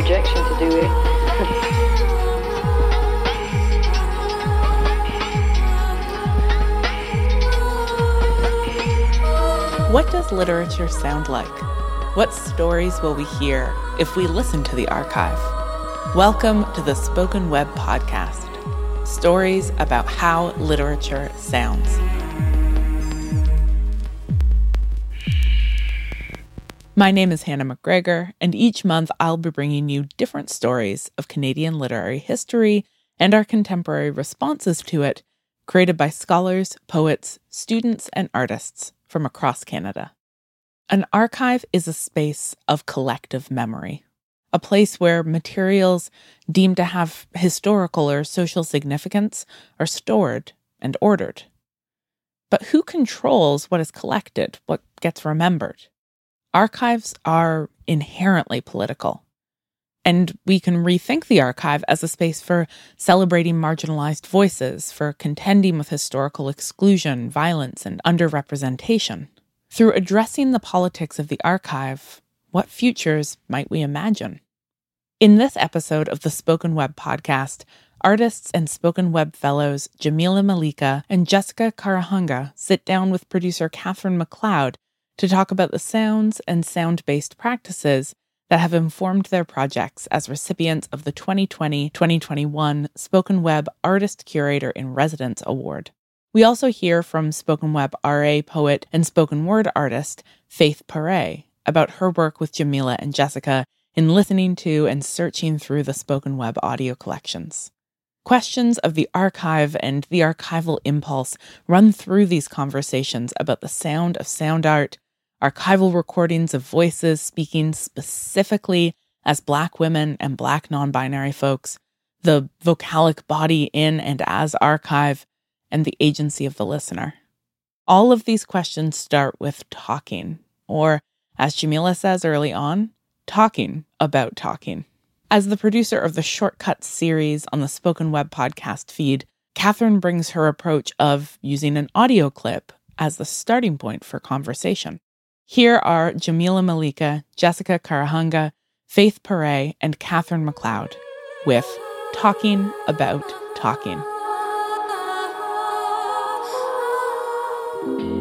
projection to do it. What does literature sound like? What stories will we hear if we listen to the archive? Welcome to the Spoken Web Podcast stories about how literature sounds. My name is Hannah McGregor, and each month I'll be bringing you different stories of Canadian literary history and our contemporary responses to it, created by scholars, poets, students, and artists from across Canada. An archive is a space of collective memory, a place where materials deemed to have historical or social significance are stored and ordered. But who controls what is collected, what gets remembered? Archives are inherently political. And we can rethink the archive as a space for celebrating marginalized voices, for contending with historical exclusion, violence, and underrepresentation. Through addressing the politics of the archive, what futures might we imagine? In this episode of the Spoken Web podcast, artists and Spoken Web fellows Jamilah Malika and Jessica Karuhanga sit down with producer Katherine McLeod to talk about the sounds and sound based practices that have informed their projects as recipients of the 2020 2021 Spoken Web Artist Curator in Residence Award. We also hear from Spoken Web RA poet and spoken word artist Faith Paré about her work with Jamilah and Jessica in listening to and searching through the Spoken Web audio collections. Questions of the archive and the archival impulse run through these conversations about the sound of sound art, archival recordings of voices speaking specifically as Black women and Black non binary folks, the vocalic body in and as archive, and the agency of the listener. All of these questions start with talking, or as Jamilah says early on, talking about talking. As the producer of the Shortcuts series on the Spoken Web podcast feed, Katherine brings her approach of using an audio clip as the starting point for conversation. Here are Jamilah Malika, Jessica Karuhanga, Faith Paré, and Katherine McLeod with Talking About Talking.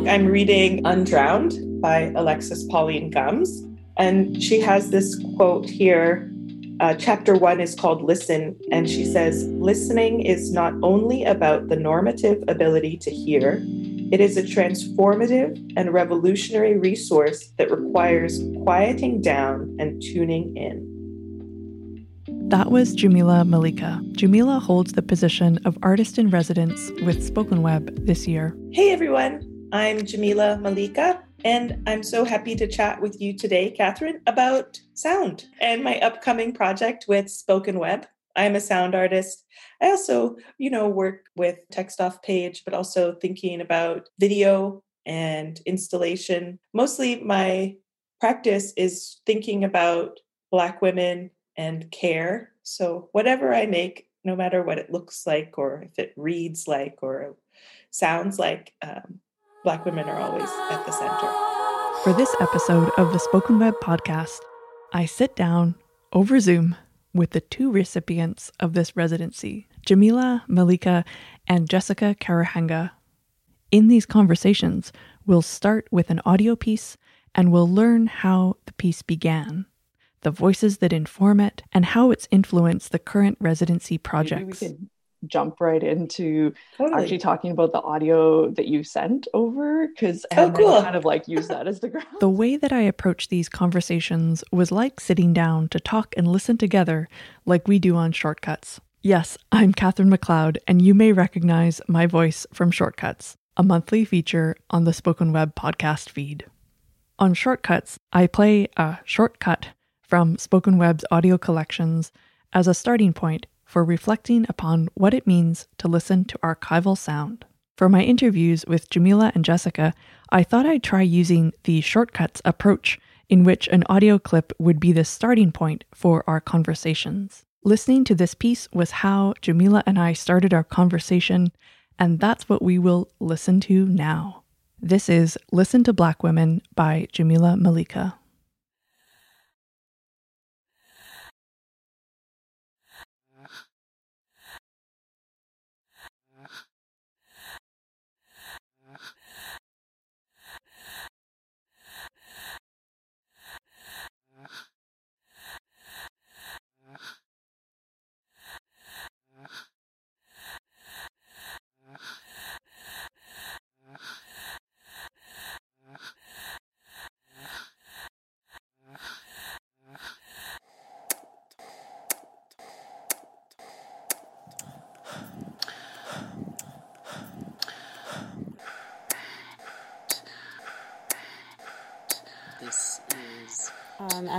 I'm reading Undrowned by Alexis Pauline Gumbs, and she has this quote here. Uh, chapter one is called Listen, and she says, Listening is not only about the normative ability to hear, it is a transformative and revolutionary resource that requires quieting down and tuning in. That was Jamilah Malika. Jamilah holds the position of artist in residence with Spoken Web this year. Hey everyone, I'm Jamilah Malika, and I'm so happy to chat with you today, Katherine, about sound and my upcoming project with Spoken Web. I'm a sound artist. I also, you know, work with text off page, but also thinking about video and installation. Mostly my practice is thinking about Black women and care. So whatever I make, no matter what it looks like or if it reads like or sounds like, um, Black women are always at the center. For this episode of the Spoken Web podcast, I sit down over Zoom with the two recipients of this residency, Jamilah Malika and Jessica Karuhanga. In these conversations, we'll start with an audio piece and we'll learn how the piece began, the voices that inform it, and how it's influenced the current residency projects We could jump right into totally. actually talking about the audio that you sent over because oh, cool. kind of like use that as the ground. The way that I approached these conversations was like sitting down to talk and listen together like we do on Shortcuts. Yes, I'm Katherine McLeod, and you may recognize my voice from Shortcuts, a monthly feature on the Spoken Web podcast feed. On Shortcuts, I play a shortcut from Spoken Web's audio collections as a starting point for reflecting upon what it means to listen to archival sound. For my interviews with Jamilah and Jessica, I thought I'd try using the shortcuts approach, in which an audio clip would be the starting point for our conversations. Listening to this piece was how Jamilah and I started our conversation, and that's what we will listen to now. This is Listen to Black Womxn by Jamilah Malika.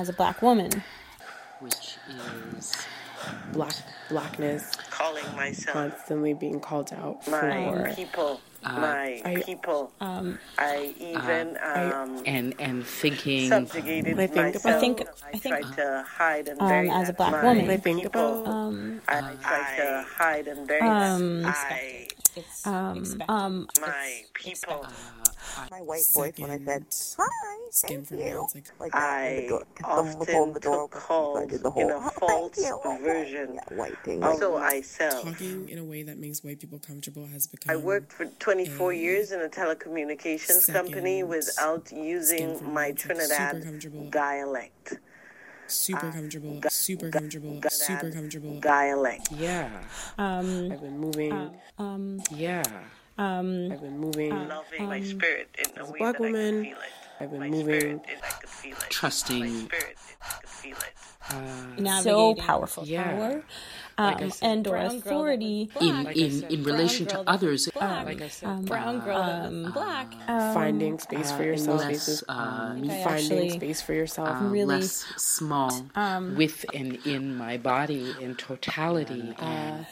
As a black woman, which is black blackness. Calling myself constantly being called out my for. people uh, my I, people. um, I even uh, um, and and thinking subjugated I think myself. I think I, think tried to hide and um, as a black woman. I think people. about um, I tried to hide and bury um, I um, um, my people my white voice when I said hi, skin thank you. Like, like I door, often the door took calls the whole, in a oh, false you, okay. version yeah, white thing. of myself. Talking in a way that makes white people comfortable has become. I worked for 24 years in a telecommunications second company without using from my like, super Trinidad comfortable. dialect. super comfortable, Ga- super ga- comfortable, ga- super comfortable. Dialect. yeah um, I've been moving um, yeah um, I've been moving Loving my um, spirit in a as a way black that I woman, could feel it. I've been my moving spirit, it, I could feel it. Trusting. My spirit, it, could feel it. uh, so powerful Yeah. power Like um, said, and or brown girl that was authority in black. in in relation to girl that was others black. like I said um, brown girl um, black. um, finding space for uh, yourself less, uh, think finding space for yourself uh, really, less small um, with and in my body in totality and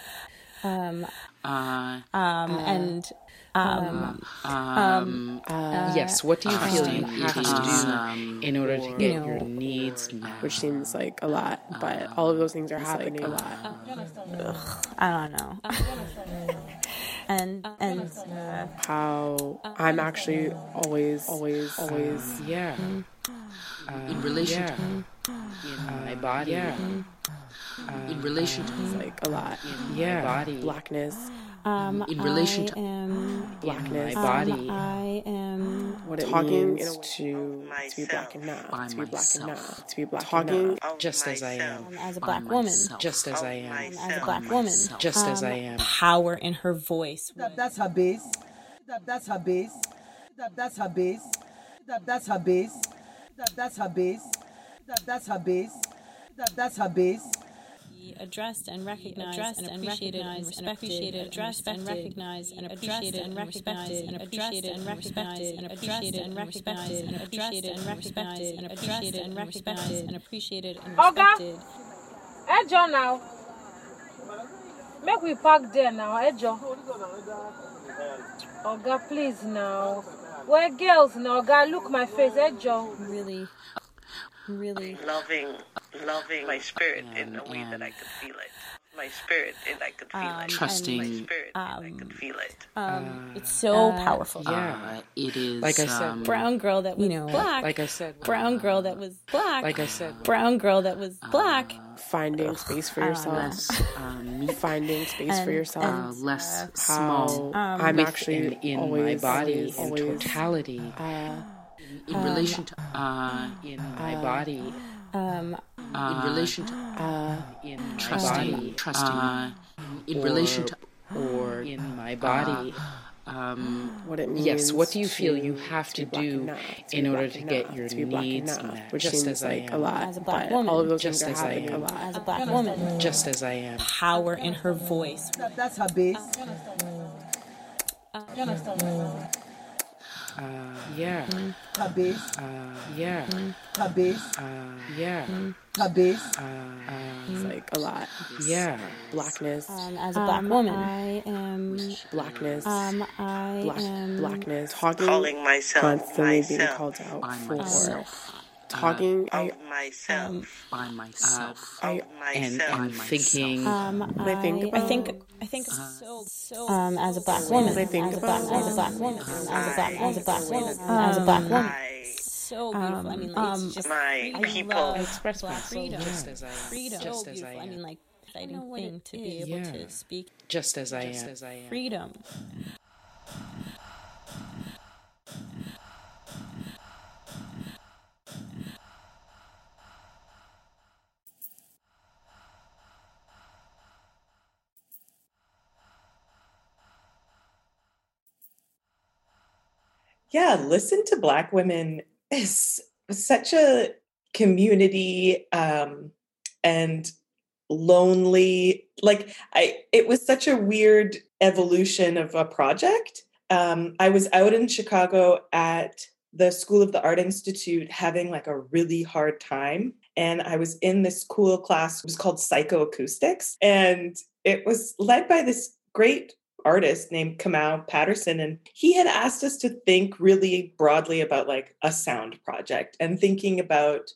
um, uh, um, and um, um, uh, yes what do you feel you um, have to uh, do um, in order to get You know, your needs met? which seems like a lot but all of those things are happening. a lot. I don't know. and and uh, how I'm actually always always always yeah. Mm-hmm. Uh, in relation to in my body. yeah. In relation to it's like a lot. in yeah. my body. Blackness. Um, in relation I to am blackness my body. Um, I am what it Talking means in to, to be black and By to be black and now myself. to be black Talking and now just as I am. Um, as a black woman, just as I am. as a black woman, just as I um, am. power in her voice. That, that's her base. That, that's her base. That, that's her base. That, that's her base. That, that's her base. That, that's her base. That, that's her base. Be addressed and recognized and appreciated and respected, addressed and recognized and appreciated and recognized and appreciated and recognized and appreciated and recognized and appreciated and recognized and appreciated and respected. Addressed and recognized and appreciated and respected. Ejo now. Make we park there now, Ejo. Oga, please now. We're girls now, Oga, look my face, eh, Ejo. Really, really. Loving, loving my spirit in a way that I could feel it. My spirit, and I could feel Um, it. Trusting. My spirit, and I um, could feel it. Um, it's so Uh, powerful. yeah it is Like I said, um, Brown girl that was You know, black. like I said brown girl that was black. like I said brown girl that was black. finding space for yourself less um, finding space for And- yourself uh, less how small I'm actually and in always, my body always, in totality uh, in relation to uh, in my body Um, in relation to uh, in trusting- body. trusting uh, in relation to or in my body. um, what it means yes what do you feel you have to be black and do now, to in be order to and get now, your to be black and needs now, met? which just seems as I like am. a lot As a black woman. all of those Just as I happening a am. lot. As a black woman, just as I am. Power in her voice. That, that's her base. Uh, yeah. Her uh, yeah. Her uh, yeah. Her uh, it's like a lot. yeah. Blackness. Um, as a black woman, I am. blackness. Um, I black, am. blackness. Talking Calling myself constantly being called out by for myself talking I, Of myself. by myself I, and myself. and thinking Um, I think I think. I think so. So. um, as a black woman, I think as a black, about- as a black woman, as a black, as a black woman, as a black woman. So beautiful. I mean, like, um, it's just my I people. love express black myself freedom. just as I am freedom. just so as I beautiful. I, mean, like, exciting know what thing it to be able Yeah. to speak just as I am as I am freedom. Yeah, listen to Black women is such a community um, and lonely. Like I, it was such a weird evolution of a project. Um, I was out in Chicago at the School of the Art Institute having like a really hard time. And I was in this cool class, it was called Psychoacoustics. And it was led by this great artist named Kamau Patterson. And he had asked us to think really broadly about like a sound project and thinking about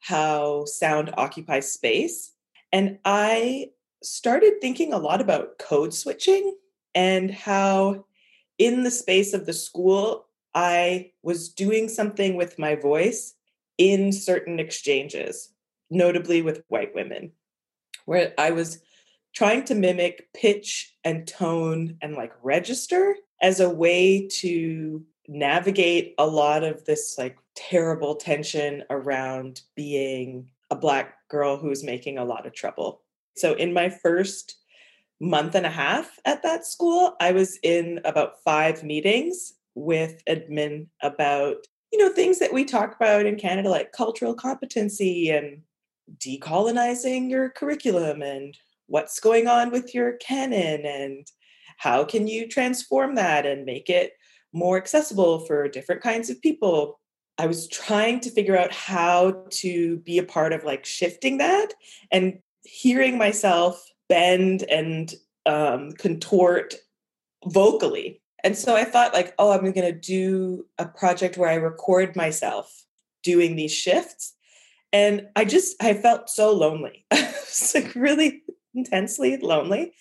how sound occupies space. And I started thinking a lot about code switching and how in the space of the school, I was doing something with my voice in certain exchanges, notably with white women, where I was trying to mimic pitch and tone and like register as a way to navigate a lot of this like terrible tension around being a black girl who's making a lot of trouble. So in my first month and a half at that school, I was in about 5 meetings with admin about you know things that we talk about in Canada like cultural competency and decolonizing your curriculum and what's going on with your canon and how can you transform that and make it more accessible for different kinds of people i was trying to figure out how to be a part of like shifting that and hearing myself bend and um, contort vocally and so I thought, like, oh, I'm going to do a project where I record myself doing these shifts. And I just, I felt so lonely. it's like really intensely lonely.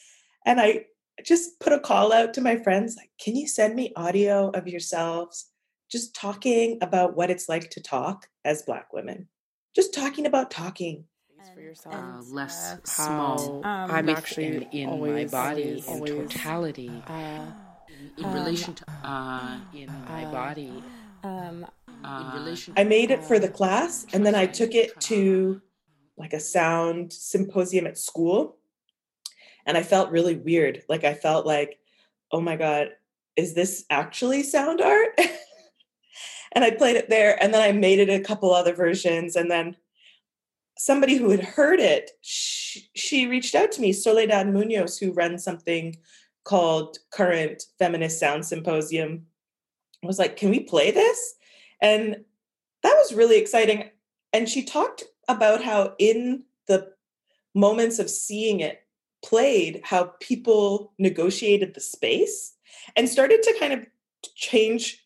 And I just put a call out to my friends, like, can you send me audio of yourselves just talking about what it's like to talk as Black women? Just talking about talking for yourself. Uh, less uh, small. Um, I'm actually in always, my body always, in totality. Uh, in um, relation to uh, in my body. Um, uh, in relation, I made it for the class, and then I took it to like a sound symposium at school, and I felt really weird. Like I felt like, oh my god, is this actually sound art? and I played it there, and then I made it a couple other versions, and then somebody who had heard it, she, she reached out to me, Soledad Munoz, who runs something called Current Feminist Sound Symposium. I was like, can we play this? And that was really exciting. And she talked about how, in the moments of seeing it played, how people negotiated the space and started to kind of change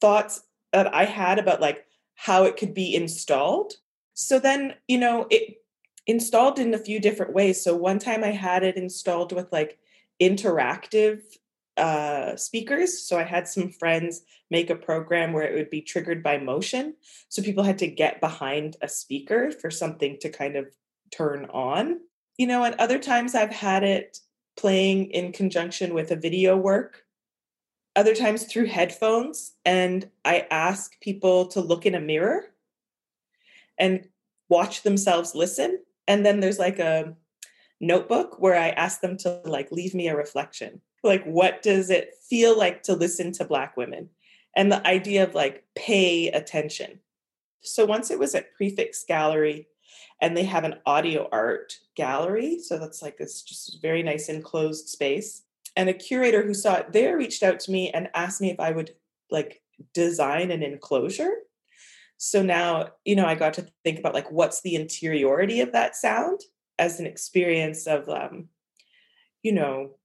thoughts that I had about like how it could be installed. So then, you know, it installed in a few different ways. So one time I had it installed with like interactive uh, speakers. So I had some friends make a program where it would be triggered by motion. So people had to get behind a speaker for something to kind of turn on. You know, and other times I've had it playing in conjunction with a video work, other times through headphones. And I ask people to look in a mirror and watch themselves listen. And then there's like a notebook where I ask them to like leave me a reflection. Like, what does it feel like to listen to Black women? And the idea of like pay attention. So once it was at Prefix Gallery, and they have an audio art gallery. So that's like this just very nice enclosed space. And a curator who saw it there reached out to me and asked me if I would like design an enclosure. So now, you know, I got to think about like what's the interiority of that sound as an experience of um, you know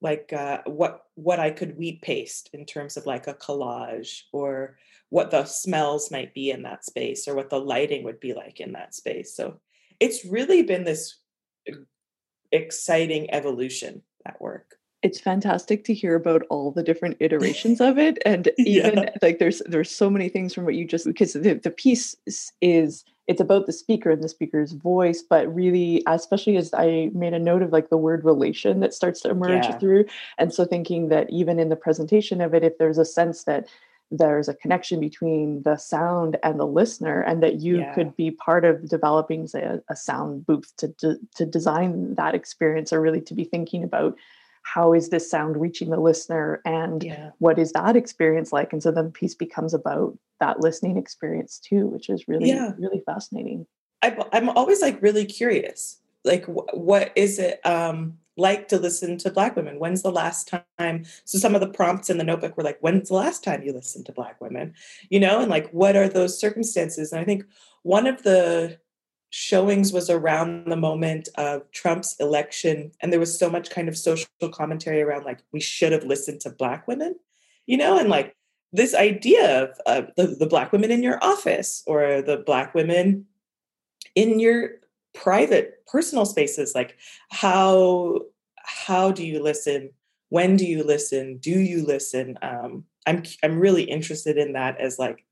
like uh, what what I could wheat paste in terms of like a collage or what the smells might be in that space or what the lighting would be like in that space. So it's really been this exciting evolution that work it's fantastic to hear about all the different iterations of it and even yeah. like there's there's so many things from what you just because the, the piece is it's about the speaker and the speaker's voice but really especially as i made a note of like the word relation that starts to emerge yeah. through and so thinking that even in the presentation of it if there's a sense that there's a connection between the sound and the listener and that you yeah. could be part of developing say, a, a sound booth to, to, to design that experience or really to be thinking about how is this sound reaching the listener and yeah. what is that experience like and so then the piece becomes about that listening experience too which is really yeah. really fascinating I, i'm always like really curious like wh- what is it um like to listen to black women? When's the last time so some of the prompts in the notebook were like when's the last time you listened to black women? You know and like what are those circumstances? And i think one of the showings was around the moment of trump's election and there was so much kind of social commentary around like we should have listened to black women you know and like this idea of uh, the, the black women in your office or the black women in your private personal spaces like how how do you listen? When do you listen? Do you listen? Um i'm i'm really interested in that as like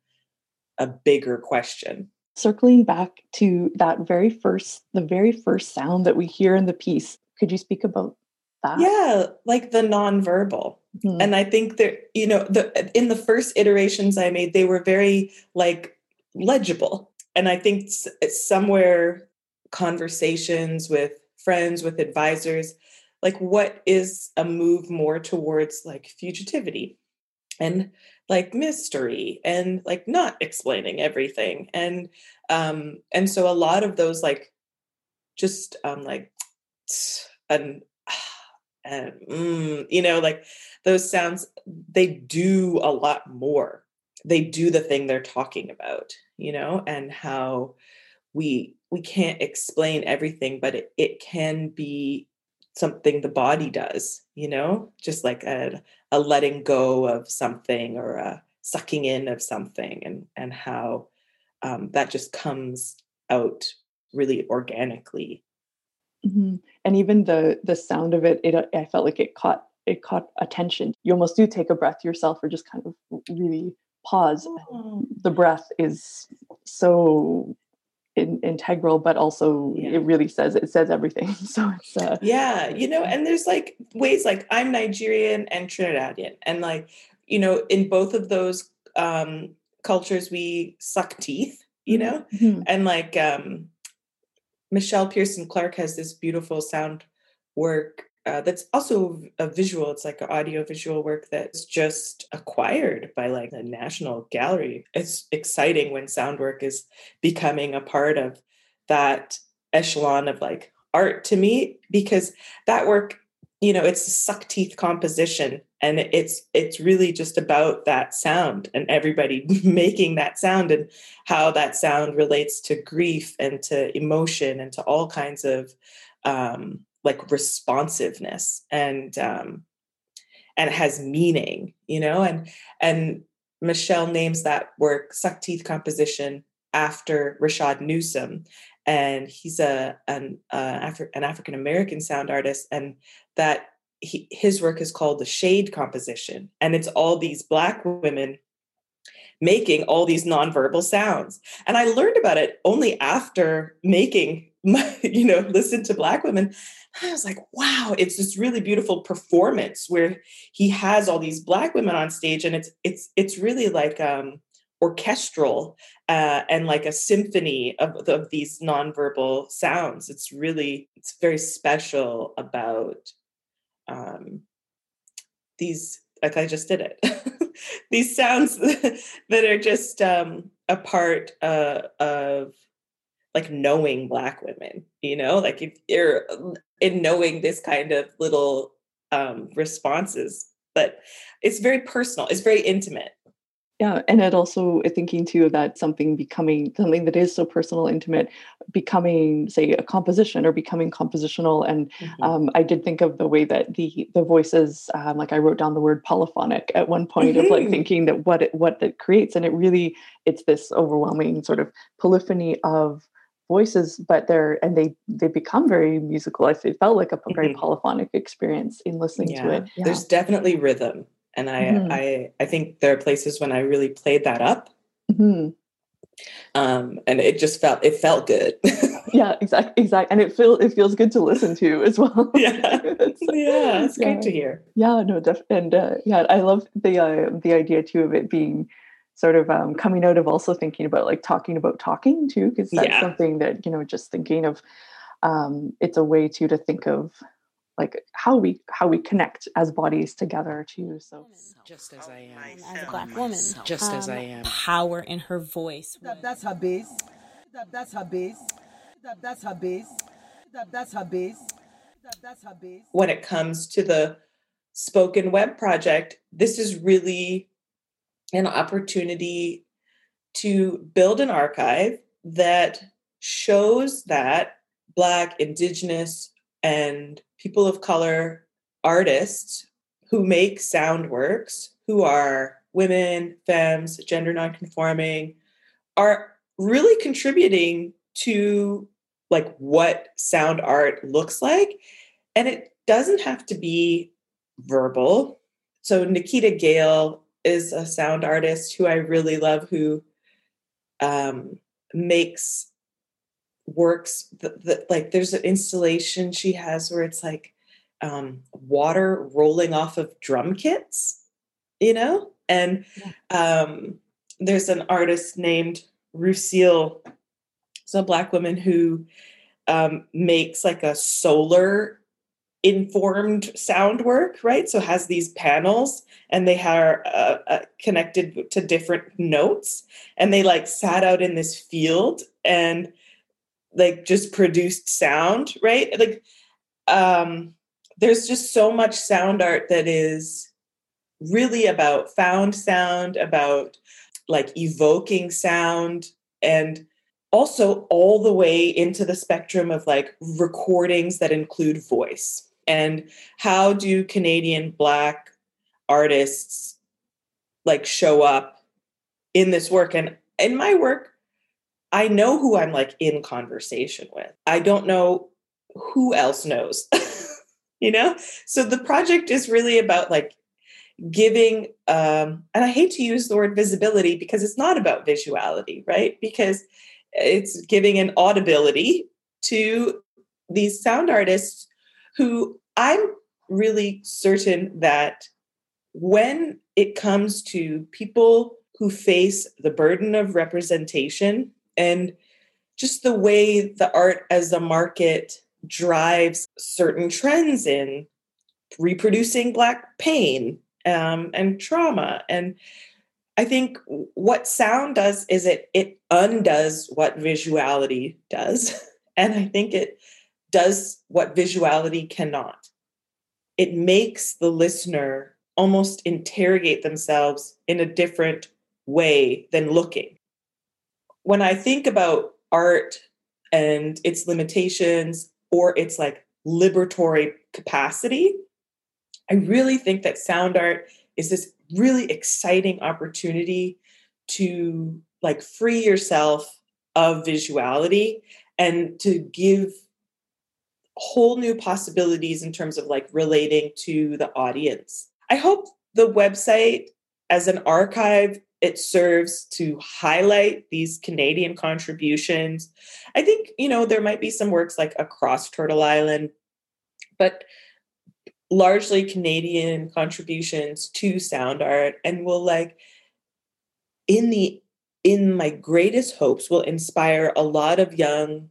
a bigger question. Circling back to that very first the very first sound that we hear in the piece could you speak about that? Yeah like the nonverbal. Mm-hmm. and i think that you know the in the first iterations i made they were very like legible. And i think it's somewhere conversations with friends, with advisors, like what is a move more towards like fugitivity and like mystery and like not explaining everything? And um and so a lot of those like just um like and and mm, you know like those sounds they do a lot more. They do the thing they're talking about you know and how we we can't explain everything but it, it can be something the body does you know just like a, a letting go of something or a sucking in of something and and how um, that just comes out really organically mm-hmm. and even the the sound of it it i felt like it caught it caught attention you almost do take a breath yourself or just kind of really pause oh. the breath is so in, integral but also yeah. it really says it says everything so it's uh, yeah you know and there's like ways like i'm nigerian and trinidadian and like you know in both of those um cultures we suck teeth you know mm-hmm. and like um michèle pearson clarke has this beautiful sound work uh, that's also a visual it's like an audio visual work that's just acquired by like the national gallery. It's exciting when sound work is becoming a part of that echelon of like art to me because that work you know it's a suck teeth composition and it's it's really just about that sound and everybody making that sound and how that sound relates to grief and to emotion and to all kinds of um, like responsiveness and um and has meaning you know and and michelle names that work suck teeth composition after rashaad newsome and he's a an uh, Afri- an african american sound artist and that he, his work is called the shade composition and it's all these black women making all these nonverbal sounds and i learned about it only after making my, you know listen to black women I was like, wow, it's this really beautiful performance where he has all these black women on stage, and it's it's it's really like um, orchestral uh, and like a symphony of, of these nonverbal sounds. It's really it's very special about um, these. Like I just did it. these sounds that are just um, a part uh, of like knowing black women you know like if you're in knowing this kind of little um responses but it's very personal it's very intimate yeah and it also thinking too that something becoming something that is so personal intimate becoming say a composition or becoming compositional and mm-hmm. um, i did think of the way that the the voices um, like i wrote down the word polyphonic at one point mm-hmm. of like mm-hmm. thinking that what it what it creates and it really it's this overwhelming sort of polyphony of voices but they're and they they become very musical it felt like a very mm-hmm. polyphonic experience in listening yeah. to it yeah. there's definitely rhythm and i mm-hmm. i i think there are places when i really played that up mm-hmm. um and it just felt it felt good yeah exactly exactly and it feel it feels good to listen to as well yeah it's, yeah it's yeah. great to hear yeah no def- and uh, yeah i love the uh, the idea too of it being sort of um, coming out of also thinking about like talking about talking too because that's yeah. something that you know just thinking of um, it's a way to to think of like how we how we connect as bodies together too so. Just as i am. As a black woman. just as i am. Power in her voice That's her that, that's her base. That, that's her base. That, that's her base. That, that's her base. When it comes to the spoken web project, this is really an opportunity to build an archive that shows that Black, Indigenous, and people of color artists who make sound works, who are women, femmes, gender nonconforming, are really contributing to like what sound art looks like. And it doesn't have to be verbal. So Nikita Gale is a sound artist who I really love who um, makes works that, like there's an installation she has where it's like um, water rolling off of drum kits, you know? And um, there's an artist named Rucille, it's a black woman who um, makes like a solar informed sound work, right? So has these panels and they are uh, uh, connected to different notes and they like sat out in this field and like just produced sound, right? Like um there's just so much sound art that is really about found sound, about like evoking sound and also all the way into the spectrum of like recordings that include voice and how do canadian black artists like show up in this work? And in my work i know who i'm like in conversation with. I don't know who else knows you know? So the project is really about like giving um and i hate to use the word visibility because it's not about visuality right? Because it's giving an audibility to these sound artists who i'm really certain that when it comes to people who face the burden of representation and just the way the art as a market drives certain trends in reproducing black pain um, and trauma and i think what sound does is it it undoes what visuality does. And i think it does what visuality cannot. It makes the listener almost interrogate themselves in a different way than looking. When i think about art and its limitations or its like liberatory capacity I really think that sound art is this really exciting opportunity to like free yourself of visuality and to give whole new possibilities in terms of like relating to the audience. I hope the website as an archive it serves to highlight these Canadian contributions. I think, you know, there might be some works like across Turtle Island, but largely Canadian contributions to sound art and will like in the in my greatest hopes will inspire a lot of young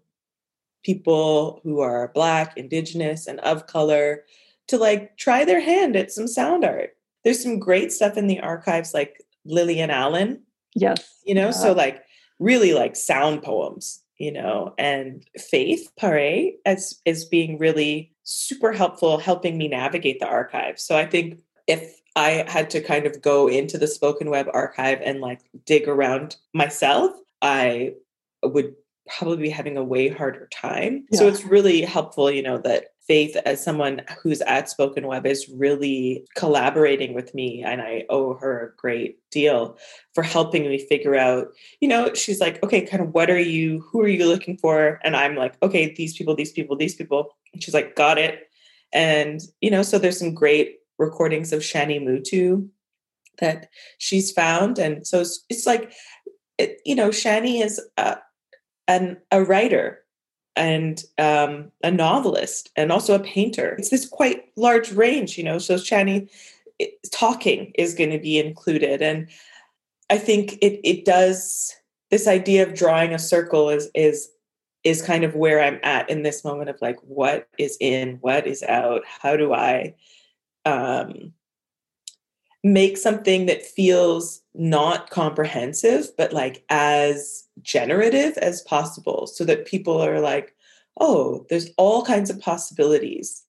people who are black, indigenous and of color to like try their hand at some sound art. There's some great stuff in the archives like Lillian Allen. Yes. You know, yeah. so like really like sound poems, you know, and Faith Pare as is being really super helpful helping me navigate the archive. So I think if I had to kind of go into the spoken web archive and like dig around myself, I would probably be having a way harder time. Yeah. So it's really helpful, you know, that Faith, as someone who's at Spoken Web, is really collaborating with me. And I owe her a great deal for helping me figure out, you know, she's like, okay, kind of what are you, who are you looking for? And I'm like, okay, these people, these people, these people. And she's like, got it. And, you know, so there's some great recordings of Shani Mootoo that she's found. And so it's, it's like, it, you know, Shani is a, an, a writer and um, a novelist and also a painter. It's this quite large range, you know. So Shani it, talking is going to be included, and I think it it does this idea of drawing a circle is is is kind of where I'm at in this moment of like what is in, what is out, how do I um, make something that feels not comprehensive but like as generative as possible so that people are like oh, there's all kinds of possibilities.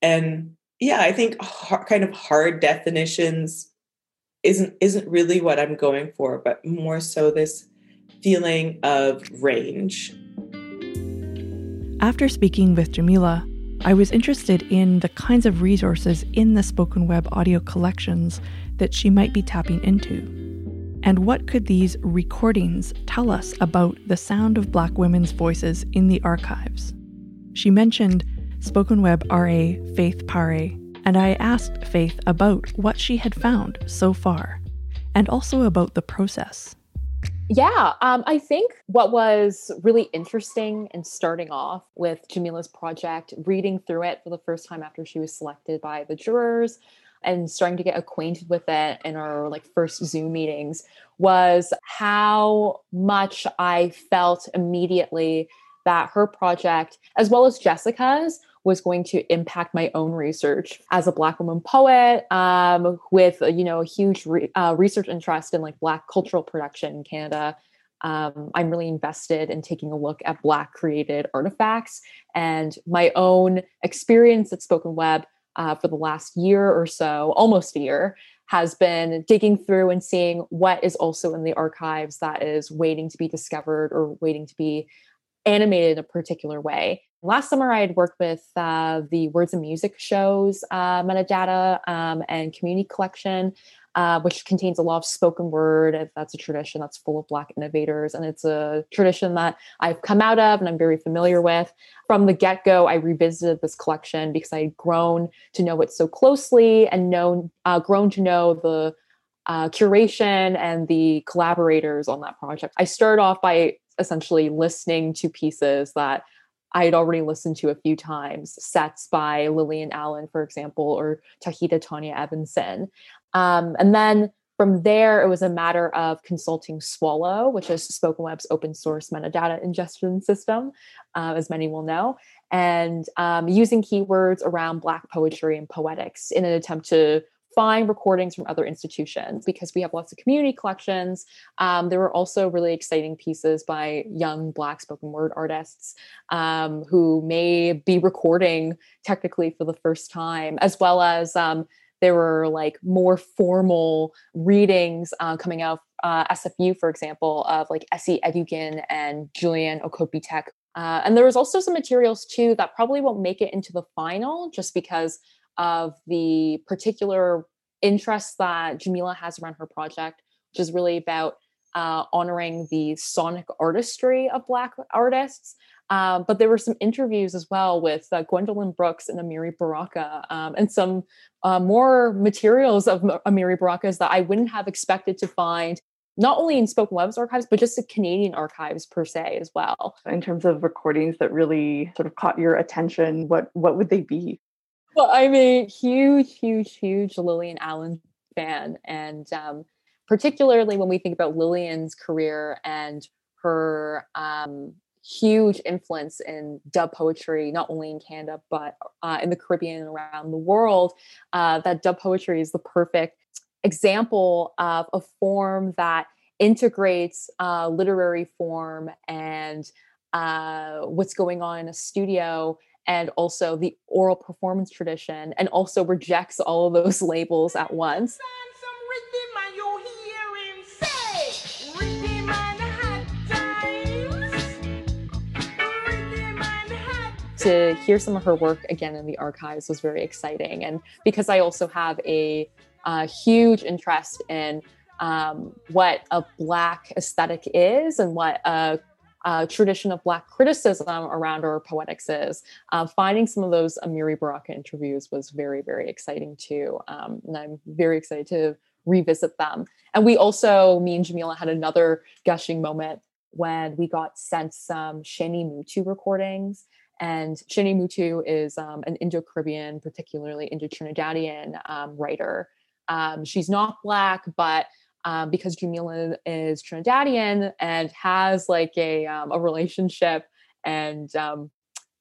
And yeah, I think hard, kind of hard definitions isn't isn't really what I'm going for, but more so this feeling of range. After speaking with Jamilah, I was interested in the kinds of resources in the spoken web audio collections that she might be tapping into. And what could these recordings tell us about the sound of Black women's voices in the archives? She mentioned spoken web RA Faith Pare, and I asked Faith about what she had found so far, and also about the process. Yeah, um, I think what was really interesting in starting off with Jamilah's project, reading through it for the first time after she was selected by the jurors, and starting to get acquainted with it in our like first Zoom meetings, was how much I felt immediately that her project, as well as Jessica's, was going to impact my own research. As a black woman poet um, with you know a huge re- uh, research interest in like black cultural production in canada um, i'm really invested in taking a look at black created artifacts and my own experience at spoken web uh, for the last year or so almost a year has been digging through and seeing what is also in the archives that is waiting to be discovered or waiting to be animated in a particular way. Last summer, I had worked with uh, the Words and Music shows uh, metadata um, and community collection, uh, which contains a lot of spoken word. That's a tradition that's full of Black innovators. And it's a tradition that I've come out of and I'm very familiar with. From the get go, I revisited this collection because I had grown to know it so closely and known, uh, grown to know the uh, curation and the collaborators on that project. I started off by essentially listening to pieces that I had already listened to a few times, sets by Lillian Allen, for example, or Tahita Tanya Evanson. Um, and then from there, it was a matter of consulting Swallow, which is Spoken Web's open source metadata ingestion system, uh, as many will know, and um, using keywords around Black poetry and poetics in an attempt to find recordings from other institutions because we have lots of community collections. Um, there were also really exciting pieces by young Black spoken word artists um, who may be recording technically for the first time, as well as um, there were like more formal readings uh, coming out uh, SFU, for example, of like Esi Edugyan and Juliane Okot Bitek. Uh, and there was also some materials too that probably won't make it into the final just because of the particular interests that Jamilah has around her project, which is really about uh, honoring the sonic artistry of Black artists. Um, but there were some interviews as well with uh, Gwendolyn Brooks and Amiri Baraka, um, and some uh, more materials of Amiri Baraka's that I wouldn't have expected to find not only in spoken web's archives but just the canadian archives per se as well in terms of recordings that really sort of caught your attention what what would they be well, I'm a huge, huge, huge Lillian Allen fan. And um, particularly when we think about Lillian's career and her um, huge influence in dub poetry, not only in Canada, but uh, in the Caribbean and around the world, uh, that dub poetry is the perfect example of a form that integrates uh, literary form and uh, what's going on in a studio and also the oral performance tradition and also rejects all of those labels at once. To hear some of her work again in the archives was very exciting. And because I also have a, a huge interest in um, what a Black aesthetic is and what a uh, tradition of Black criticism around our poetics is. Uh, finding some of those Amiri Baraka interviews was very, very exciting too. Um, and I'm very excited to revisit them. And we also, me and Jamilah had another gushing moment when we got sent some Shani Mootoo recordings. And Shani Mootoo is um, an Indo Caribbean, particularly Indo Trinidadian um, writer. Um, she's not Black, but um, because Jamilah is Trinidadian and has like a um, a relationship and um,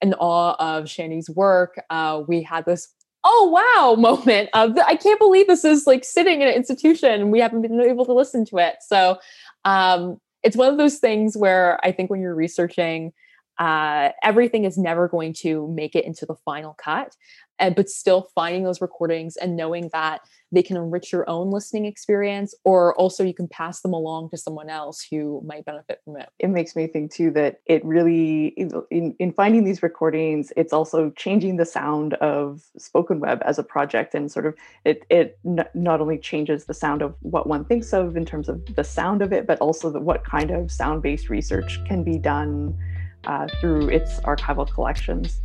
an awe of Shani's work, uh, we had this oh wow moment of I can't believe this is like sitting in an institution and we haven't been able to listen to it. So um, it's one of those things where I think when you're researching uh, everything is never going to make it into the final cut and but still finding those recordings and knowing that they can enrich your own listening experience or also you can pass them along to someone else who might benefit from it. It makes me think too that it really in, in finding these recordings it's also changing the sound of spoken web as a project and sort of it it n- not only changes the sound of what one thinks of in terms of the sound of it but also the, what kind of sound based research can be done uh, through its archival collections.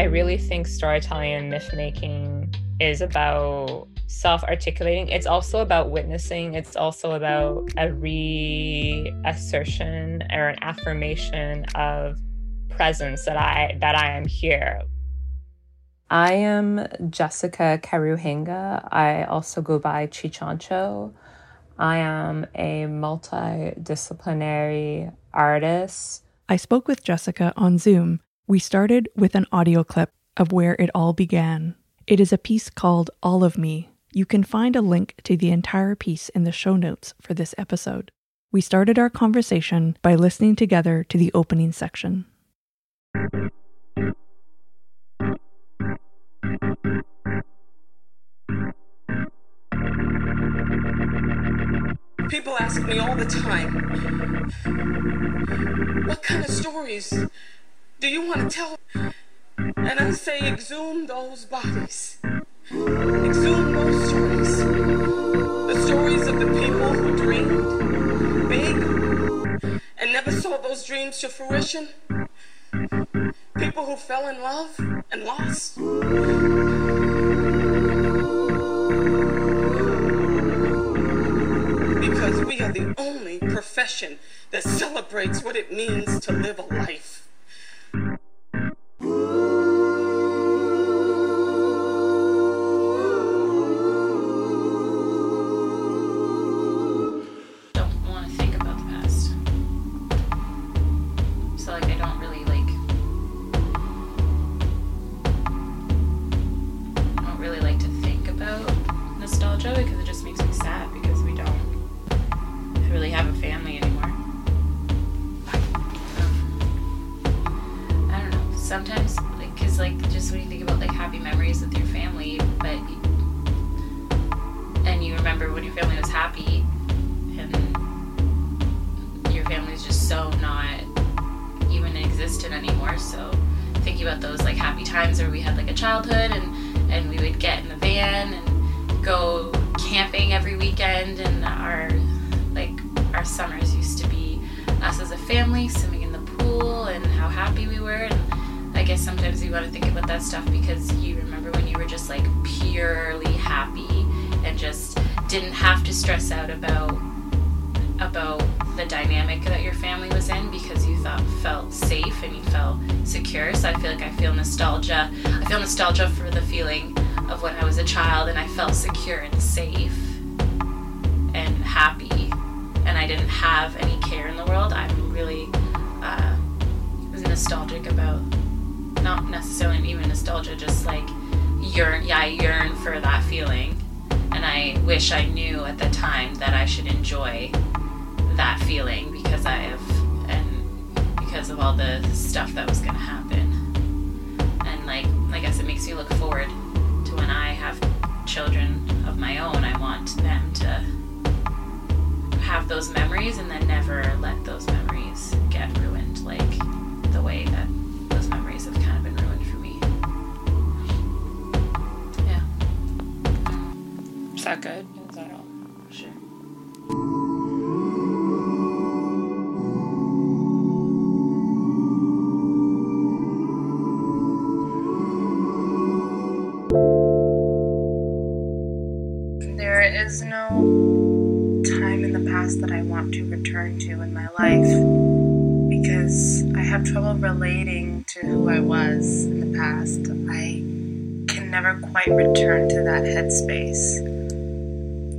I really think storytelling and myth making is about self articulating. It's also about witnessing. It's also about a reassertion or an affirmation of presence that I that I am here. I am Jessica Karuhanga. I also go by Chichancho. I am a multidisciplinary artist. I spoke with Jessica on Zoom. We started with an audio clip of where it all began. It is a piece called All of Me. You can find a link to the entire piece in the show notes for this episode. We started our conversation by listening together to the opening section. People ask me all the time, what kind of stories do you want to tell? And I say, exhume those bodies. Exhume those stories. The stories of the people who dreamed big and never saw those dreams to fruition. People who fell in love and lost. Because we are the only profession that celebrates what it means to live a life. Like, just when you think about like happy memories with your family, but and you remember when your family was happy, and your family's just so not even existent anymore. So thinking about those like happy times where we had like a childhood and and we would get in the van and go camping every weekend and our like our summers used to be us as a family swimming in the pool and how happy we were and i guess sometimes you want to think about that stuff because you remember when you were just like purely happy and just didn't have to stress out about about the dynamic that your family was in because you thought felt safe and you felt secure. So i feel like i feel nostalgia i feel nostalgia for the feeling of when i was a child and i felt secure and safe and happy and I didn't have any care in the world, I'm really uh, nostalgic about not necessarily even nostalgia, just like yearn. Yeah, I yearn for that feeling, and I wish I knew at the time that I should enjoy that feeling because I have and because of all the stuff that was going to happen, and like I guess it makes me look forward to when I have children of my own. I want them to have those memories and then never let those memories get ruined like the way that Is that good? Is that all? Sure. There is no time in the past that I want to return to in my life because I have trouble relating to who I was in the past. I can never quite return to that headspace.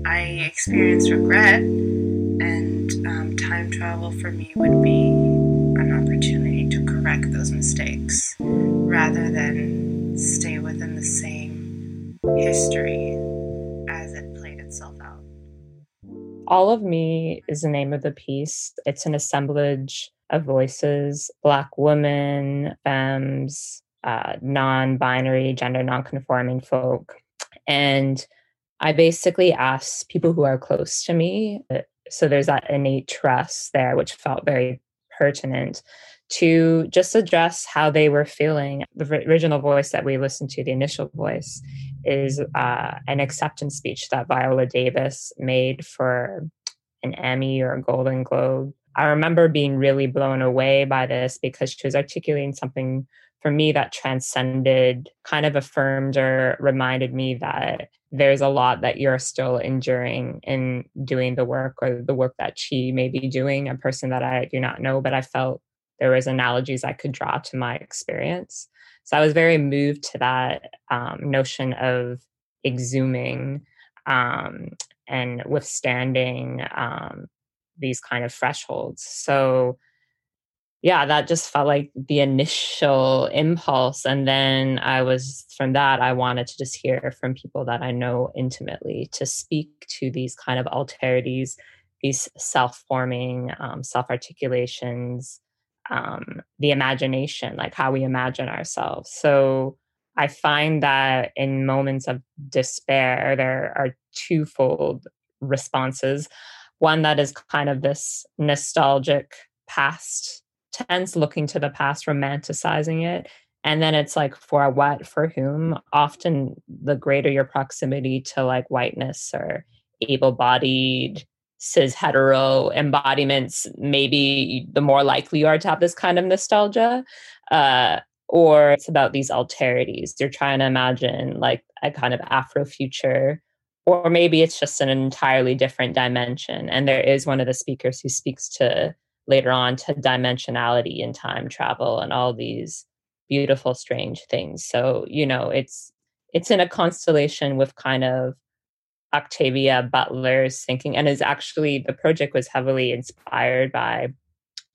I experience regret, and um, time travel for me would be an opportunity to correct those mistakes rather than stay within the same history as it played itself out. All of Me is the name of the piece. It's an assemblage of voices Black women, femmes, uh, non binary, gender non conforming folk. And I basically asked people who are close to me. uh, So there's that innate trust there, which felt very pertinent to just address how they were feeling. The original voice that we listened to, the initial voice, is uh, an acceptance speech that Viola Davis made for an Emmy or a Golden Globe. I remember being really blown away by this because she was articulating something for me that transcended, kind of affirmed or reminded me that there's a lot that you're still enduring in doing the work or the work that she may be doing, a person that I do not know, but I felt there was analogies I could draw to my experience. So I was very moved to that um, notion of exhuming um, and withstanding um, these kind of thresholds. So yeah, that just felt like the initial impulse. And then I was, from that, I wanted to just hear from people that I know intimately to speak to these kind of alterities, these self forming, um, self articulations, um, the imagination, like how we imagine ourselves. So I find that in moments of despair, there are twofold responses. One that is kind of this nostalgic past tense, looking to the past, romanticizing it. And then it's like for what, for whom? Often the greater your proximity to like whiteness or able bodied, cis hetero embodiments, maybe the more likely you are to have this kind of nostalgia. Uh, or it's about these alterities. You're trying to imagine like a kind of Afro future, or maybe it's just an entirely different dimension. And there is one of the speakers who speaks to later on to dimensionality and time travel and all these beautiful, strange things. So, you know, it's it's in a constellation with kind of Octavia Butler's thinking, and is actually the project was heavily inspired by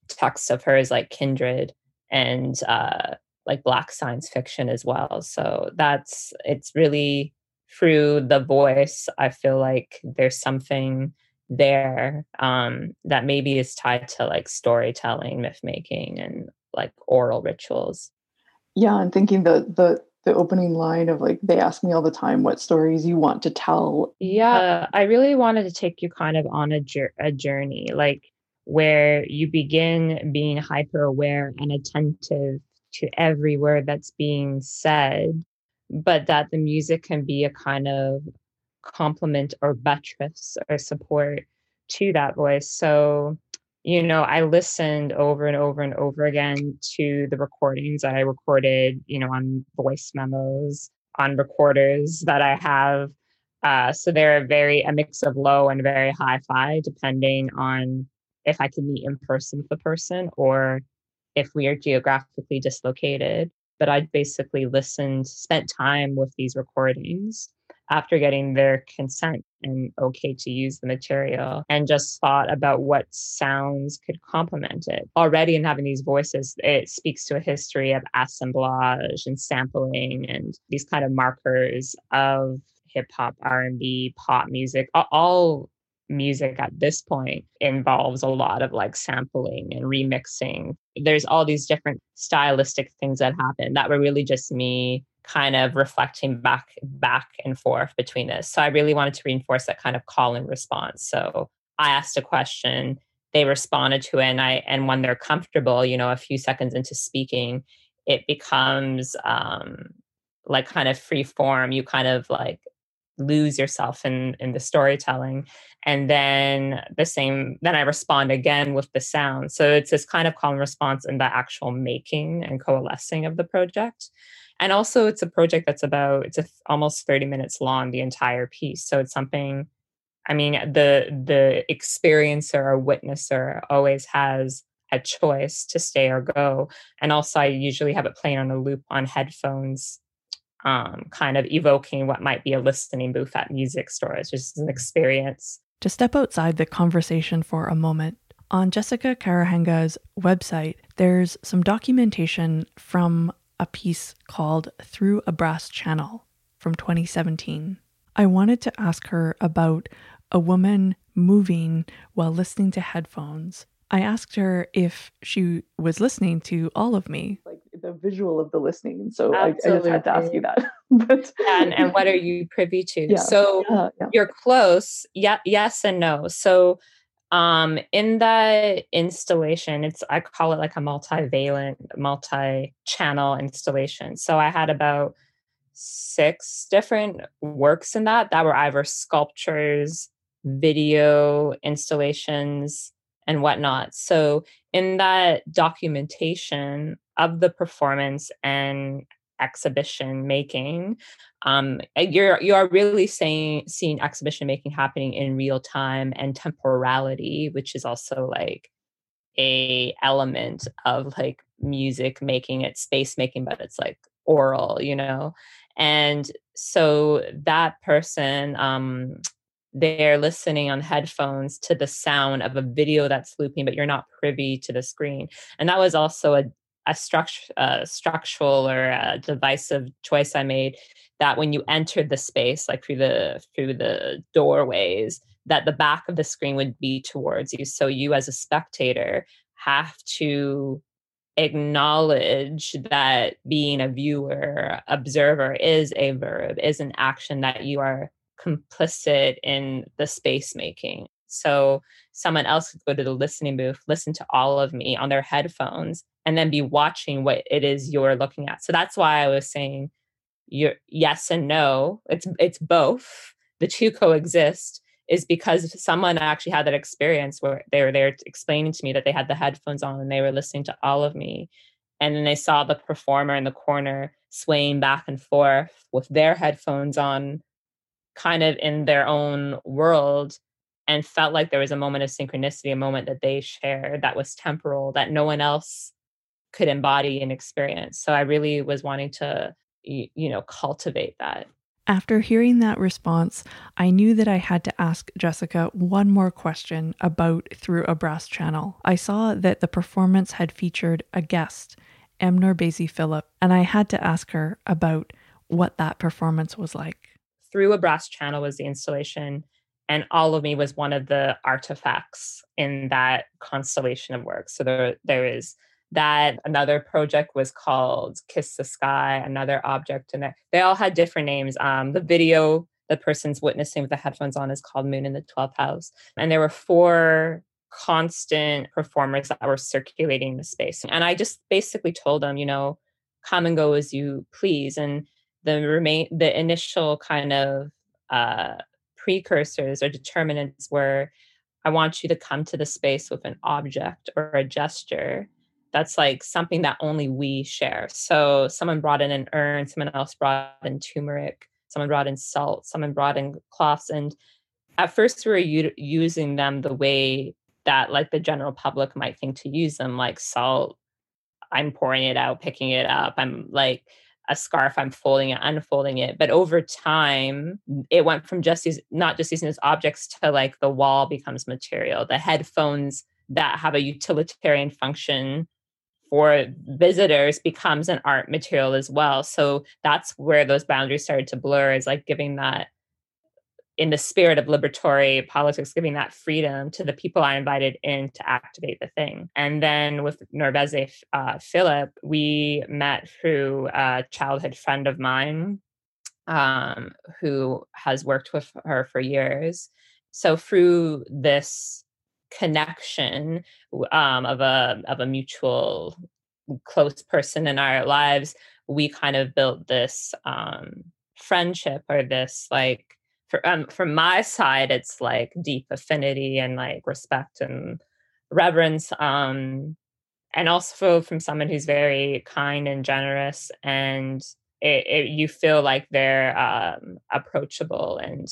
texts of hers like Kindred and uh, like Black science fiction as well. So that's it's really through the voice. I feel like there's something there um, that maybe is tied to like storytelling, myth making, and like oral rituals. Yeah, I'm thinking the the the opening line of like they ask me all the time what stories you want to tell. Yeah, I really wanted to take you kind of on a, a journey, like where you begin being hyper aware and attentive to every word that's being said, but that the music can be a kind of complement or buttress or support to that voice. So, you know, I listened over and over and over again to the recordings that I recorded, you know, on voice memos, on recorders that I have. Uh, so they're very a mix of low and very high fi, depending on if I can meet in person with the person or if we are geographically dislocated. But I basically listened, spent time with these recordings after getting their consent and okay to use the material and just thought about what sounds could complement it. Already in having these voices it speaks to a history of assemblage and sampling and these kind of markers of hip hop r&b pop music. All music at this point involves a lot of like sampling and remixing. There's all these different stylistic things that happen. That were really just me kind of reflecting back back and forth between this. So I really wanted to reinforce that kind of call and response. So I asked a question, they responded to it, and I and when they're comfortable, you know, a few seconds into speaking, it becomes um like kind of free form. You kind of like lose yourself in in the storytelling and then the same then i respond again with the sound so it's this kind of call and response in the actual making and coalescing of the project and also it's a project that's about it's a, almost 30 minutes long the entire piece. So it's something i mean the the experiencer or witnesser always has a choice to stay or go. And also i usually have it playing on a loop on headphones um, kind of evoking what might be a listening booth at music stores just an experience. To step outside the conversation for a moment, on Jessica Karuhanga's website, there's some documentation from a piece called Through a Brass Channel from 2017. I wanted to ask her about a woman moving while listening to headphones. I asked her if she was listening to all of me. Like the visual of the listening. So I, I just had to ask you that. but and, and what are you privy to? Yeah, So yeah, yeah. you're close. Yeah, yes and no. So um in that installation, it's I call it like a multivalent, multi-channel installation. So I had about six different works in that that were either sculptures, video installations, and whatnot. So in that documentation of the performance and exhibition making um you're you are really saying seeing exhibition making happening in real time and temporality which is also like a element of like music making it space making but it's like oral you know? And so that person um they're listening on headphones to the sound of a video that's looping but you're not privy to the screen. And that was also a a structure, uh, structural or a divisive choice I made that when you entered the space, like through the through the doorways, that the back of the screen would be towards you. So you, as a spectator, have to acknowledge that being a viewer, observer is a verb, is an action that you are complicit in the space making. So someone else could go to the listening booth, listen to all of me on their headphones, and then be watching what it is you're looking at. So that's why I was saying you're yes and no. It's it's both. The two coexist is because someone actually had that experience where they were there explaining to me that they had the headphones on and they were listening to all of me. And then they saw the performer in the corner swaying back and forth with their headphones on, kind of in their own world and felt like there was a moment of synchronicity, a moment that they shared that was temporal, that no one else could embody and experience. So I really was wanting to, you know, cultivate that. After hearing that response, I knew that I had to ask Jessica one more question about Through a Brass Channel. I saw that the performance had featured a guest, M. NourbeSe Philip, and I had to ask her about what that performance was like. Through a Brass Channel was the installation, and All of Me was one of the artifacts in that constellation of work. So there, there is that another project was called kiss the sky another object and they all had different names. Um, the video the person's witnessing with the headphones on is called moon in the 12th house. And there were four constant performers that were circulating the space. And i just basically told them you know come and go as you please. And the remain the initial kind of uh, precursors or determinants were i want you to come to the space with an object or a gesture that's like something that only we share. So someone brought in an urn, someone else brought in turmeric, someone brought in salt, someone brought in cloths. And at first we were u- using them the way that like the general public might think to use them, like salt. I'm pouring it out, picking it up. I'm like a scarf, I'm folding it, unfolding it. But over time, it went from just these, not just using as objects to like the wall becomes material, the headphones that have a utilitarian function for visitors becomes an art material as well. So that's where those boundaries started to blur is like giving that in the spirit of liberatory politics, giving that freedom to the people I invited in to activate the thing. And then with NourbeSe uh, Philip, we met through a childhood friend of mine um, who has worked with her for years. So through this connection um, of a of a mutual close person in our lives, we kind of built this um, friendship or this like for um, from my side, it's like deep affinity and like respect and reverence. Um, and also from someone who's very kind and generous and it, it, you feel like they're um, approachable and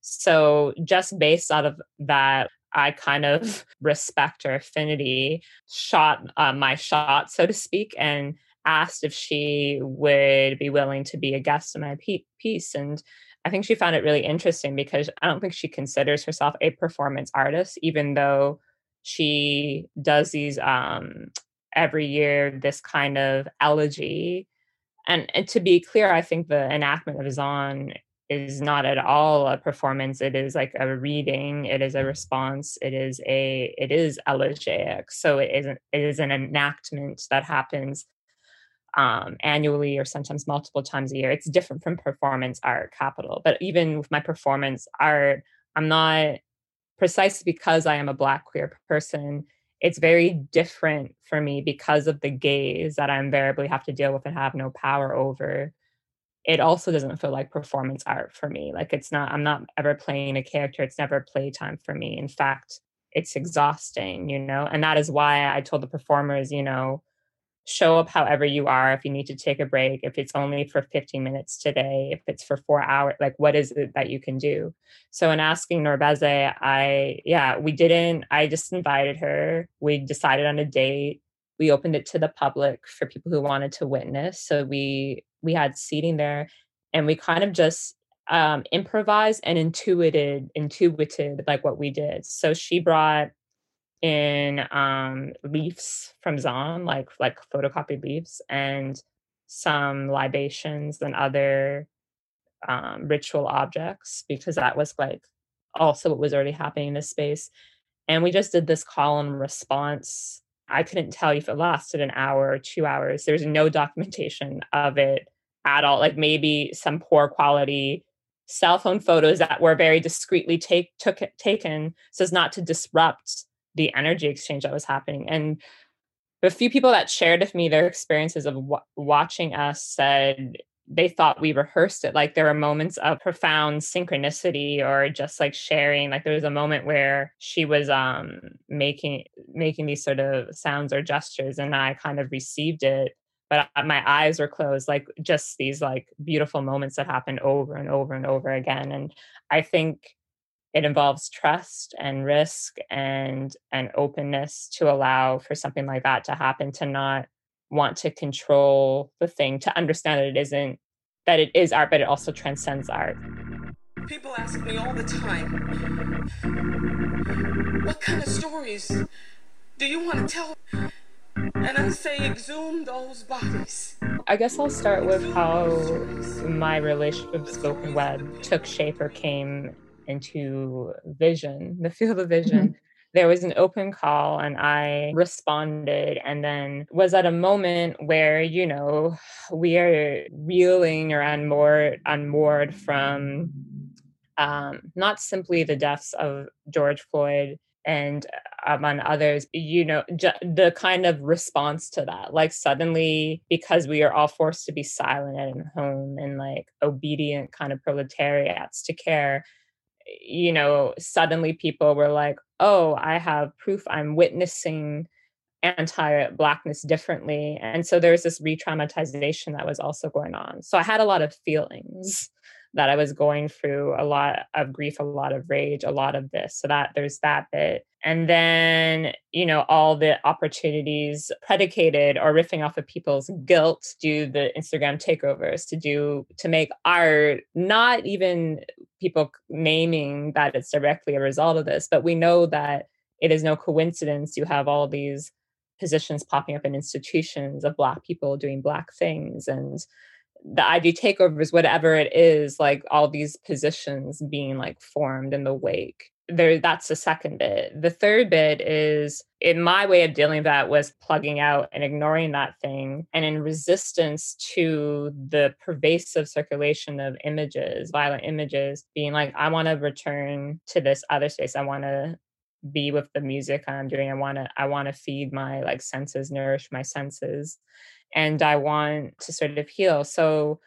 so just based out of that I kind of respect her affinity, shot uh, my shot, so to speak, and asked if she would be willing to be a guest in my piece. And I think she found it really interesting because I don't think she considers herself a performance artist, even though she does these um, every year, this kind of elegy. And, and to be clear, I think the enactment of Zong is not at all a performance. It is like a reading. It is a response. It is a it is elegiac. So it isn't it is an enactment that happens um, annually or sometimes multiple times a year it's different from performance art capital but even with my performance art i'm not precisely because i am a black queer person it's very different for me because of the gaze that i invariably have to deal with and have no power over it also doesn't feel like performance art for me. Like it's not, I'm not ever playing a character. It's never playtime for me. In fact, it's exhausting, you know? And that is why I told the performers, you know, show up however you are. If you need to take a break, if it's only for 15 minutes today, if it's for four hours, like what is it that you can do? So in asking NourbeSe, I, yeah, we didn't, I just invited her. We decided on a date we opened it to the public for people who wanted to witness so we we had seating there and we kind of just um, improvised and intuited intuited like what we did so she brought in um, leaves from Zong like like photocopied leaves and some libations and other um, ritual objects because that was like also what was already happening in this space and we just did this call and response I couldn't tell you if it lasted an hour or two hours. There's no documentation of it at all. Like maybe some poor quality cell phone photos that were very discreetly take took taken so as not to disrupt the energy exchange that was happening. And the few people that shared with me their experiences of w- watching us said they thought we rehearsed it. Like there were moments of profound synchronicity or just like sharing. Like there was a moment where she was um making making these sort of sounds or gestures and I kind of received it. But my eyes were closed, like just these like beautiful moments that happened over and over and over again. And I think it involves trust and risk and and openness to allow for something like that to happen to not want to control the thing to understand that it isn't that it is art but it also transcends art. People ask me all the time what kind of stories do you want to tell? And i say exhume those bodies. I guess i'll start with how my relationship with spoken web took shape or came into vision the field of vision mm-hmm there was an open call and I responded and then was at a moment where, you know, we are reeling or unmoored, unmoored from um, not simply the deaths of George Floyd and uh, among others, you know, ju- the kind of response to that. Like suddenly, because we are all forced to be silent and home and like obedient kind of proletariats to care, you know, suddenly people were like, oh, I have proof I'm witnessing anti blackness differently. And so there's this re traumatization that was also going on. So I had a lot of feelings that I was going through a lot of grief, a lot of rage, a lot of this. So that there's that bit. And then, you know, all the opportunities predicated or riffing off of people's guilt to do the Instagram takeovers, to do, to make art, not even people naming that it's directly a result of this, but we know that it is no coincidence you have all these positions popping up in institutions of Black people doing Black things and the ID takeovers, whatever it is, like all these positions being like formed in the wake. There, that's the second bit. The third bit is in my way of dealing with that was plugging out and ignoring that thing, and in resistance to the pervasive circulation of images, violent images, being like, I want to return to this other space. I want to be with the music I'm doing. I want to, I want to feed my like senses, nourish my senses and I want to sort of heal. So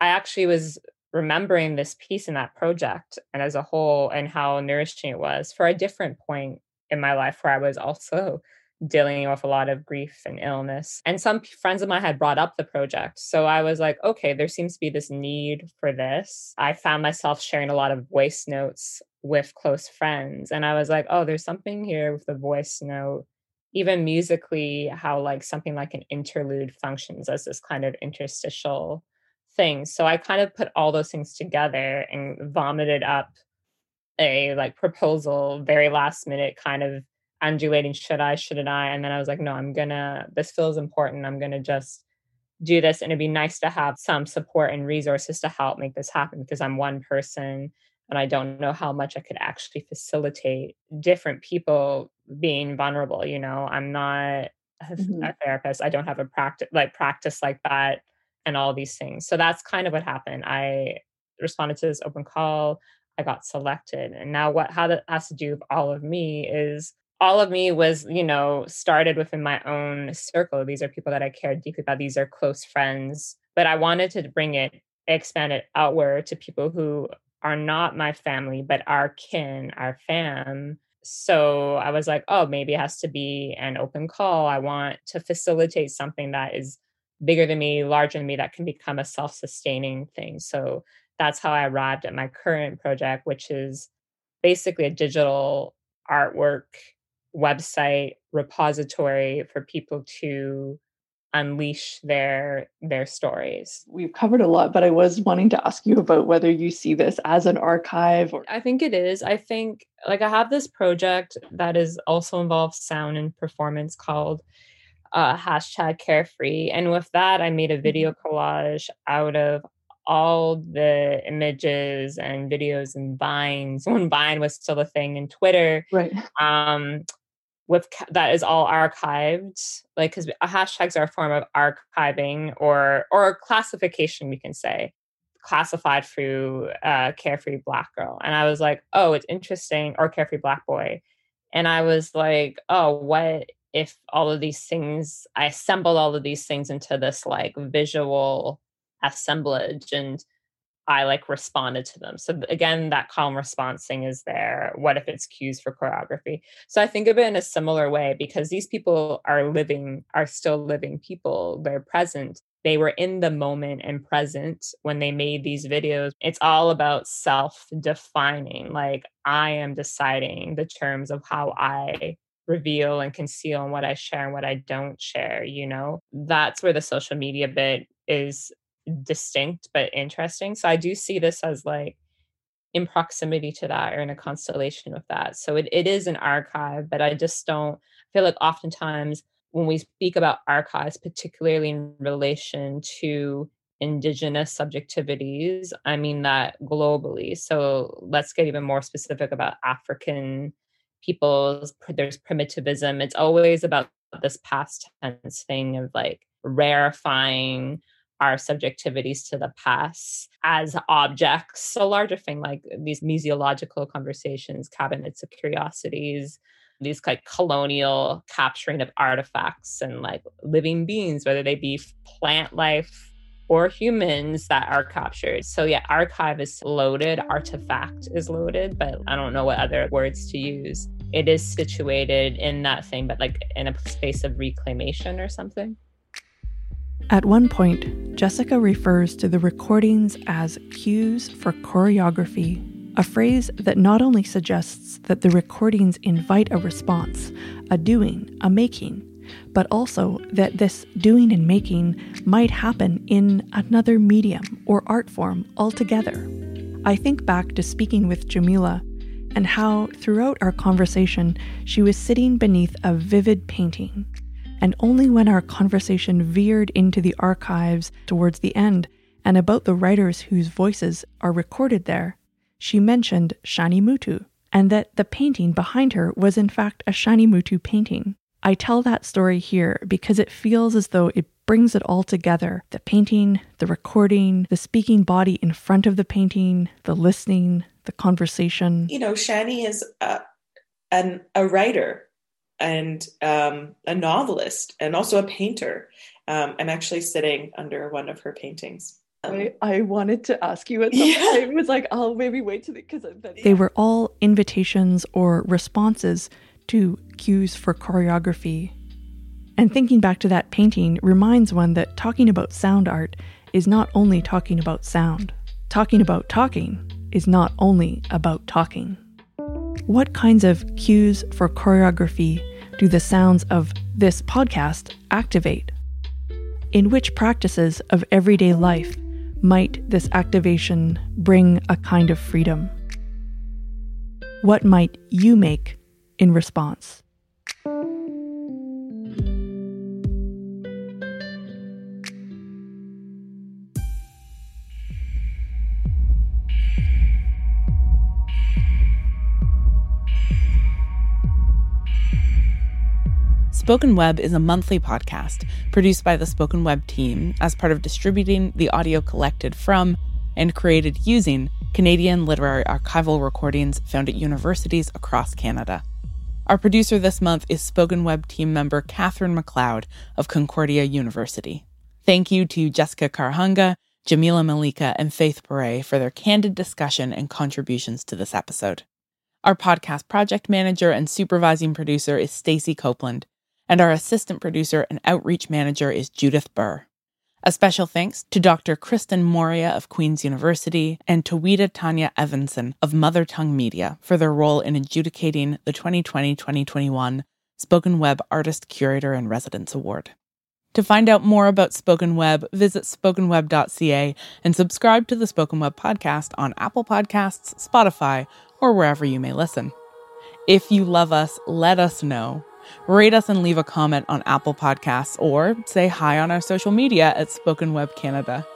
I actually was remembering this piece in that project and as a whole and how nourishing it was for a different point in my life where I was also dealing with a lot of grief and illness. And some friends of mine had brought up the project. So I was like, okay, there seems to be this need for this. I found myself sharing a lot of voice notes with close friends. And I was like, oh, there's something here with the voice note even musically how like something like an interlude functions as this kind of interstitial thing so i kind of put all those things together and vomited up a like proposal very last minute kind of undulating should i shouldn't i and then i was like no i'm gonna this feels important i'm gonna just do this and it'd be nice to have some support and resources to help make this happen because I'm one person and I don't know how much I could actually facilitate different people being vulnerable. You know, I'm not a, Mhm. a therapist. I don't have a practice like practice like that and all these things. So that's kind of what happened. I responded to this open call. I got selected. And now what how that has to do with all of me is all of me was, you know, started within my own circle. These are people that I care deeply about. These are close friends. But I wanted to bring it, expand it outward to people who are not my family, but our kin, our fam. So I was like, oh, maybe it has to be an open call. I want to facilitate something that is bigger than me, larger than me, that can become a self sustaining thing. So that's how I arrived at my current project, which is basically a digital artwork website repository for people to unleash their their stories. We've covered a lot, but I was wanting to ask you about whether you see this as an archive or I think it is. I think like I have this project that is also involves sound and performance called uh, hashtag carefree. And with that, I made a video collage out of all the images and videos and vines when Vine was still a thing and Twitter. Right. Um, with that is all archived, like because hashtags are a form of archiving or or classification, we can say classified through uh, Carefree Black Girl. And I was like, oh, it's interesting, or Carefree Black Boy. And I was like, oh, what if all of these things, I assembled all of these things into this like visual assemblage and I like responded to them. So again, that calm response thing is there. What if it's cues for choreography? So I think of it in a similar way because these people are living, are still living people. They're present. They were in the moment and present when they made these videos. It's all about self defining. Like I am deciding the terms of how I reveal and conceal and what I share and what I don't share, you know? That's where the social media bit is distinct but interesting. So I do see this as like in proximity to that or in a constellation with that. So it, it is an archive, but I just don't feel like oftentimes when we speak about archives, particularly in relation to indigenous subjectivities, I mean that globally. So let's get even more specific about African peoples. There's primitivism. It's always about this past tense thing of like rarefying our subjectivities to the past as objects, a larger thing like these museological conversations, cabinets of curiosities, these like colonial capturing of artifacts and like living beings, whether they be plant life or humans that are captured. So yeah, archive is loaded, artifact is loaded, but I don't know what other words to use. It is situated in that thing, but like in a space of reclamation or something. At one point, Jessica refers to the recordings as cues for choreography, a phrase that not only suggests that the recordings invite a response, a doing, a making, but also that this doing and making might happen in another medium or art form altogether. I think back to speaking with Jamilah and how throughout our conversation she was sitting beneath a vivid painting and only when our conversation veered into the archives towards the end and about the writers whose voices are recorded there, she mentioned Shani Mootoo, and that the painting behind her was in fact a Shani Mootoo painting. I tell that story here because it feels as though it brings it all together the painting, the recording, the speaking body in front of the painting, the listening, the conversation. You know, Shani is a, an, a writer and um, a novelist and also a painter. Um, I'm actually sitting under one of her paintings. Um, I, I wanted to ask you at some Yeah. point. I was like, I'll maybe wait to the because They were all invitations or responses to cues for choreography. And thinking back to that painting reminds one that talking about sound art is not only talking about sound. Talking about talking is not only about talking. What kinds of cues for choreography do the sounds of this podcast activate? In which practices of everyday life might this activation bring a kind of freedom? What might you make in response? Spoken Web is a monthly podcast produced by the Spoken Web team as part of distributing the audio collected from and created using Canadian literary archival recordings found at universities across Canada. Our producer this month is Spoken Web team member Katherine McLeod of Concordia University. Thank you to Jessica Karuhanga, Jamilah Malika, and Faith Paré for their candid discussion and contributions to this episode. Our podcast project manager and supervising producer is Stacey Copeland, and our assistant producer and outreach manager is Judith Burr. A special thanks to Dr. Kristin Moriah of Queen's University and to Wida Tanya Evanson of Mother Tongue Media for their role in adjudicating the 2020 2021 Spoken Web Artist Curator and Residence Award. To find out more about Spoken Web, visit spokenweb.ca and subscribe to the Spoken Web podcast on Apple Podcasts, Spotify, or wherever you may listen. If you love us, let us know Rate us and leave a comment on Apple Podcasts or say hi on our social media at Spoken Web Canada.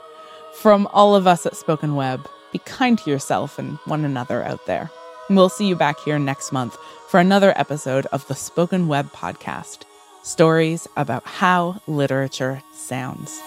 From all of us at Spoken Web, be kind to yourself and one another out there. We'll see you back here next month for another episode of the Spoken Web Podcast stories about how literature sounds.